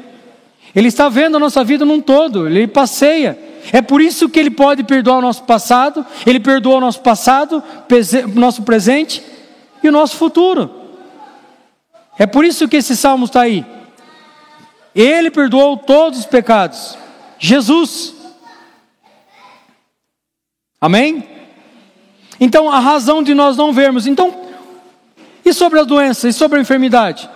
Ele está vendo a nossa vida num todo. Ele passeia. É por isso que Ele pode perdoar o nosso passado, Ele perdoa o nosso passado, nosso presente e o nosso futuro. É por isso que esse salmo está aí. Ele perdoou todos os pecados. Jesus. Amém? Então, a razão de nós não vermos. Então, e sobre a doença? E sobre a enfermidade?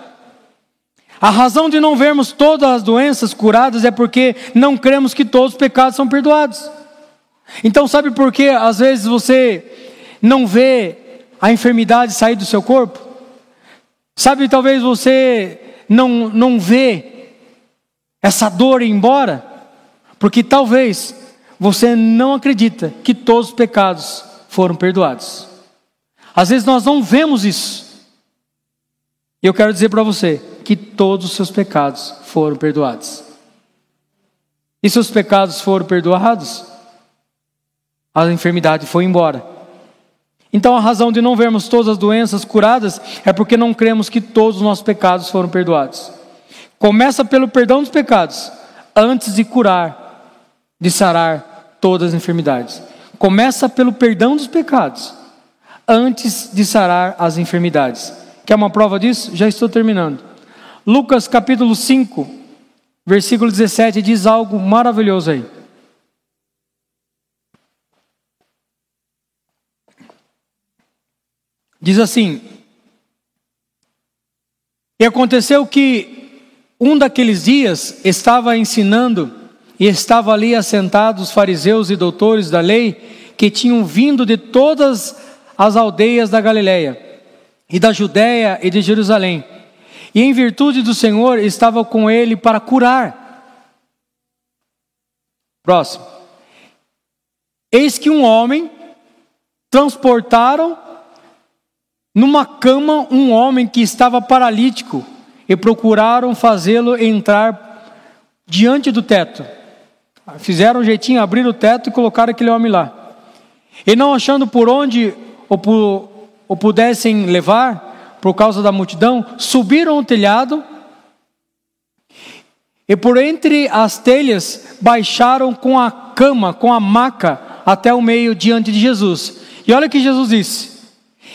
A razão de não vermos todas as doenças curadas é porque não cremos que todos os pecados são perdoados. Então, sabe por que às vezes você não vê a enfermidade sair do seu corpo? Sabe, talvez você não, não vê essa dor ir embora? Porque talvez você não acredita que todos os pecados foram perdoados. Às vezes nós não vemos isso. E eu quero dizer para você que todos os seus pecados foram perdoados. E se os pecados foram perdoados, a enfermidade foi embora. Então a razão de não vermos todas as doenças curadas é porque não cremos que todos os nossos pecados foram perdoados. Começa pelo perdão dos pecados, antes de curar, de sarar todas as enfermidades. Começa pelo perdão dos pecados, antes de sarar as enfermidades. Quer uma prova disso? Já estou terminando. Lucas capítulo 5, versículo 17 diz algo maravilhoso aí. Diz assim: E aconteceu que um daqueles dias estava ensinando e estava ali assentados os fariseus e doutores da lei que tinham vindo de todas as aldeias da Galileia e da Judéia e de Jerusalém. E em virtude do Senhor estava com ele para curar. Próximo. Eis que um homem transportaram numa cama um homem que estava paralítico e procuraram fazê-lo entrar diante do teto. Fizeram um jeitinho, abriram o teto e colocaram aquele homem lá. E não achando por onde ou por o pudessem levar, por causa da multidão, subiram o telhado e por entre as telhas baixaram com a cama, com a maca, até o meio diante de Jesus. E olha o que Jesus disse: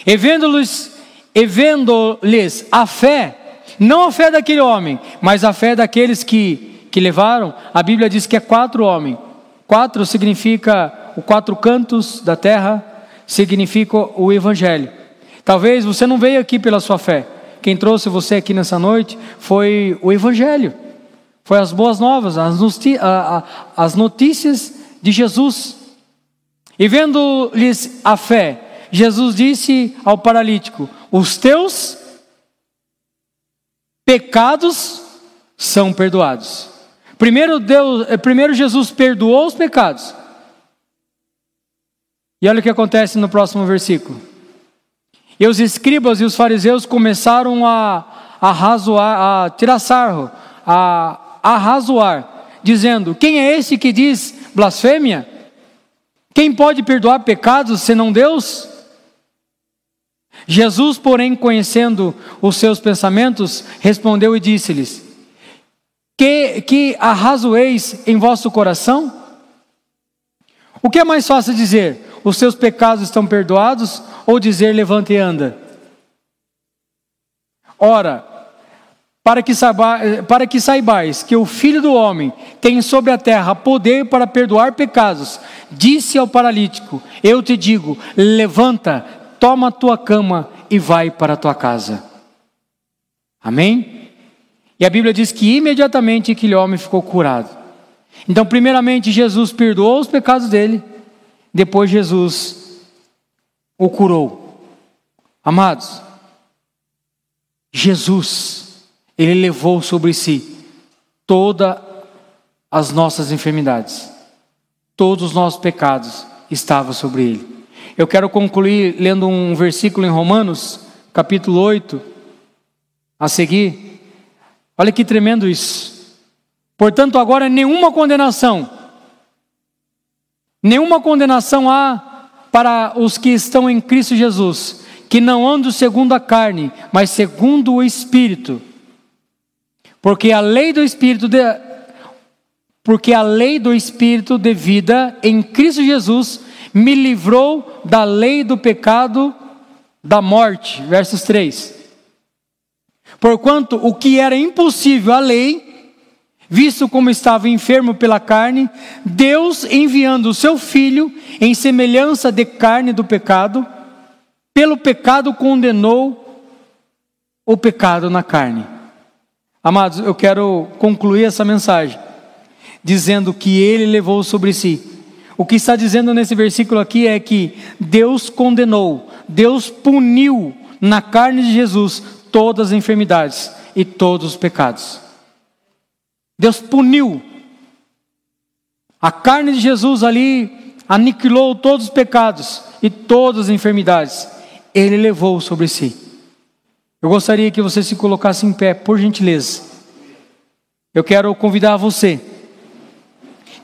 E vendo-lhes, vendo-lhes a fé, não a fé daquele homem, mas a fé daqueles que, que levaram, a Bíblia diz que é quatro homens. Quatro significa os quatro cantos da terra, significa o Evangelho. Talvez você não veio aqui pela sua fé. Quem trouxe você aqui nessa noite foi o Evangelho, foi as boas novas, as notícias de Jesus. E vendo-lhes a fé, Jesus disse ao paralítico: Os teus pecados são perdoados. Primeiro, Deus, eh, primeiro Jesus perdoou os pecados. E olha o que acontece no próximo versículo. E os escribas e os fariseus começaram a, a razoar, a tirar sarro, a arrazoar, dizendo: Quem é esse que diz blasfêmia? Quem pode perdoar pecados senão Deus? Jesus, porém, conhecendo os seus pensamentos, respondeu e disse-lhes: Que, que arrazoeis em vosso coração? O que é mais fácil dizer? Os seus pecados estão perdoados? Ou dizer, levante e anda? Ora, para que, saiba, para que saibais que o Filho do Homem tem sobre a terra poder para perdoar pecados, disse ao paralítico: Eu te digo, levanta, toma a tua cama e vai para a tua casa. Amém? E a Bíblia diz que imediatamente aquele homem ficou curado. Então, primeiramente, Jesus perdoou os pecados dele, depois, Jesus o curou. Amados, Jesus ele levou sobre si todas as nossas enfermidades, todos os nossos pecados estavam sobre ele. Eu quero concluir lendo um versículo em Romanos, capítulo 8, a seguir. Olha que tremendo isso. Portanto, agora nenhuma condenação, nenhuma condenação há para os que estão em Cristo Jesus, que não andam segundo a carne, mas segundo o Espírito. Porque a lei do Espírito de, porque a lei do Espírito de vida em Cristo Jesus me livrou da lei do pecado da morte. Versos 3. Porquanto o que era impossível à lei, visto como estava enfermo pela carne, Deus enviando o seu filho em semelhança de carne do pecado, pelo pecado condenou o pecado na carne Amados, eu quero concluir essa mensagem dizendo que ele levou sobre si. O que está dizendo nesse versículo aqui é que Deus condenou, Deus puniu na carne de Jesus todas as enfermidades e todos os pecados. Deus puniu. A carne de Jesus ali aniquilou todos os pecados e todas as enfermidades. Ele levou sobre si. Eu gostaria que você se colocasse em pé, por gentileza. Eu quero convidar você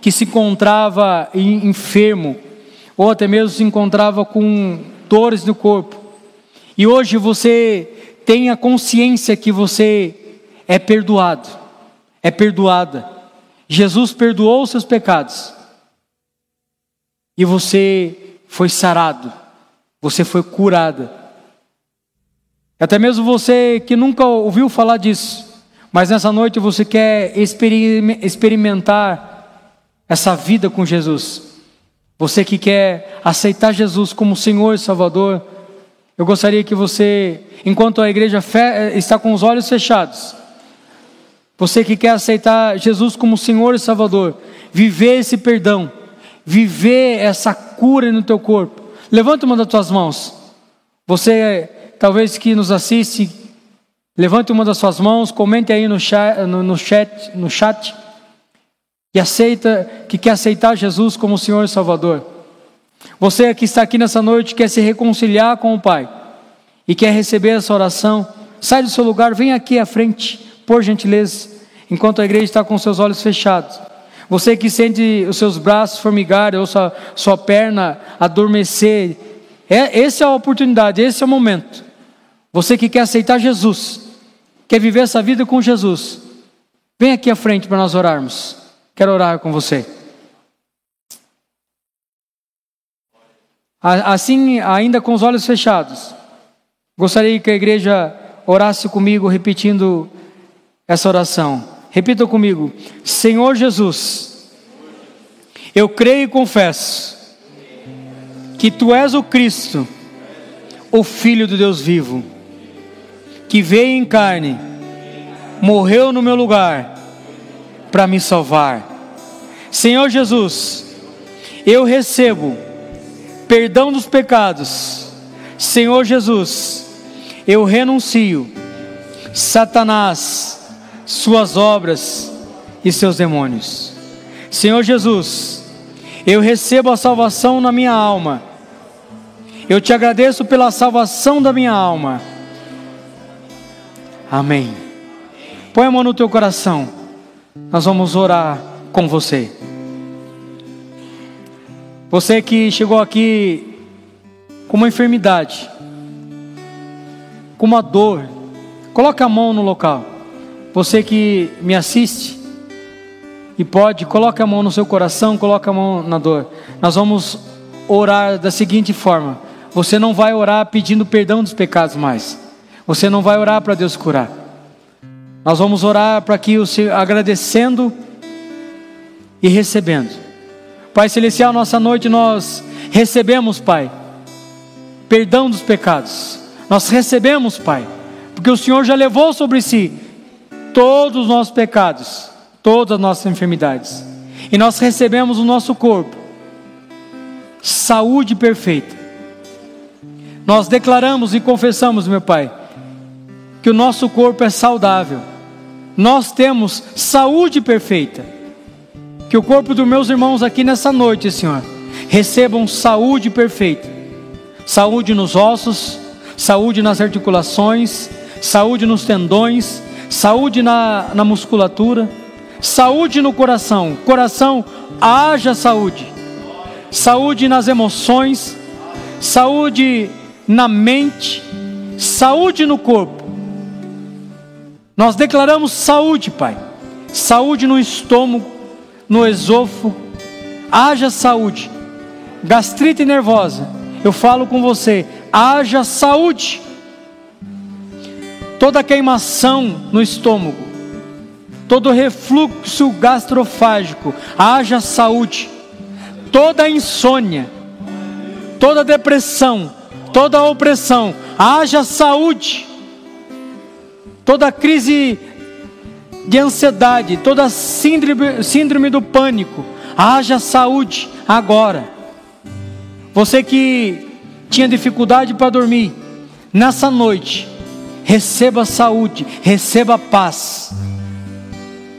que se encontrava enfermo, ou até mesmo se encontrava com dores no corpo, e hoje você tem a consciência que você é perdoado, é perdoada. Jesus perdoou os seus pecados, e você foi sarado, você foi curada. Até mesmo você que nunca ouviu falar disso, mas nessa noite você quer experimentar essa vida com Jesus. Você que quer aceitar Jesus como Senhor e Salvador, eu gostaria que você, enquanto a igreja está com os olhos fechados, você que quer aceitar Jesus como Senhor e Salvador, viver esse perdão, viver essa cura no teu corpo, levanta uma das tuas mãos. Você talvez que nos assiste, levante uma das suas mãos, comente aí no chat, no, no chat, no chat e aceita que quer aceitar Jesus como Senhor e Salvador. Você que está aqui nessa noite quer se reconciliar com o Pai e quer receber essa oração, sai do seu lugar, vem aqui à frente, por gentileza, enquanto a igreja está com seus olhos fechados. Você que sente os seus braços formigarem ou sua, sua perna adormecer, é, essa é a oportunidade, esse é o momento. Você que quer aceitar Jesus, quer viver essa vida com Jesus, vem aqui à frente para nós orarmos. Quero orar com você. Assim, ainda com os olhos fechados, gostaria que a igreja orasse comigo, repetindo essa oração. Repita comigo: Senhor Jesus, eu creio e confesso que Tu és o Cristo, o Filho do Deus vivo que veio em carne, morreu no meu lugar para me salvar. Senhor Jesus, eu recebo perdão dos pecados. Senhor Jesus, eu renuncio Satanás, suas obras e seus demônios. Senhor Jesus, eu recebo a salvação na minha alma. Eu te agradeço pela salvação da minha alma. Amém. Põe a mão no teu coração. Nós vamos orar com você. Você que chegou aqui com uma enfermidade, com uma dor, coloque a mão no local. Você que me assiste e pode, coloque a mão no seu coração, coloque a mão na dor. Nós vamos orar da seguinte forma: você não vai orar pedindo perdão dos pecados mais. Você não vai orar para Deus curar. Nós vamos orar para que o Senhor agradecendo e recebendo. Pai Celestial, nossa noite nós recebemos, Pai, perdão dos pecados. Nós recebemos, Pai, porque o Senhor já levou sobre si todos os nossos pecados, todas as nossas enfermidades. E nós recebemos o nosso corpo, saúde perfeita. Nós declaramos e confessamos, meu Pai, que o nosso corpo é saudável. Nós temos saúde perfeita que o corpo dos meus irmãos aqui nessa noite, Senhor, recebam saúde perfeita. Saúde nos ossos, saúde nas articulações, saúde nos tendões, saúde na, na musculatura, saúde no coração. Coração, haja saúde. Saúde nas emoções, saúde na mente, saúde no corpo. Nós declaramos saúde, Pai. Saúde no estômago, no esôfago, haja saúde. Gastrite nervosa, eu falo com você, haja saúde. Toda queimação no estômago, todo refluxo gastrofágico, haja saúde. Toda insônia, toda depressão, toda opressão, haja saúde. Toda crise de ansiedade, toda síndrome, síndrome do pânico, haja saúde agora. Você que tinha dificuldade para dormir, nessa noite, receba saúde, receba paz,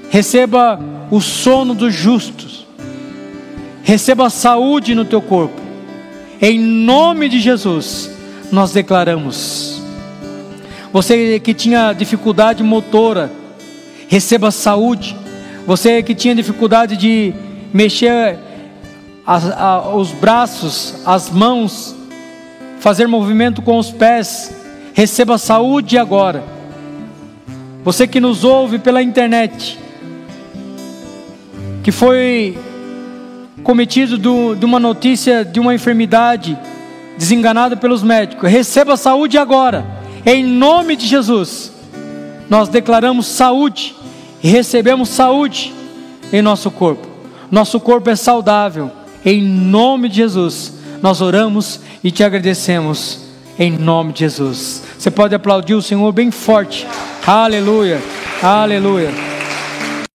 receba o sono dos justos, receba saúde no teu corpo, em nome de Jesus, nós declaramos. Você que tinha dificuldade motora, receba saúde. Você que tinha dificuldade de mexer as, a, os braços, as mãos, fazer movimento com os pés, receba saúde agora. Você que nos ouve pela internet, que foi cometido do, de uma notícia de uma enfermidade, desenganado pelos médicos, receba saúde agora, em nome de Jesus. Nós declaramos saúde e recebemos saúde em nosso corpo. Nosso corpo é saudável. Em nome de Jesus, nós oramos e te agradecemos. Em nome de Jesus. Você pode aplaudir o Senhor bem forte. Aleluia. Aleluia.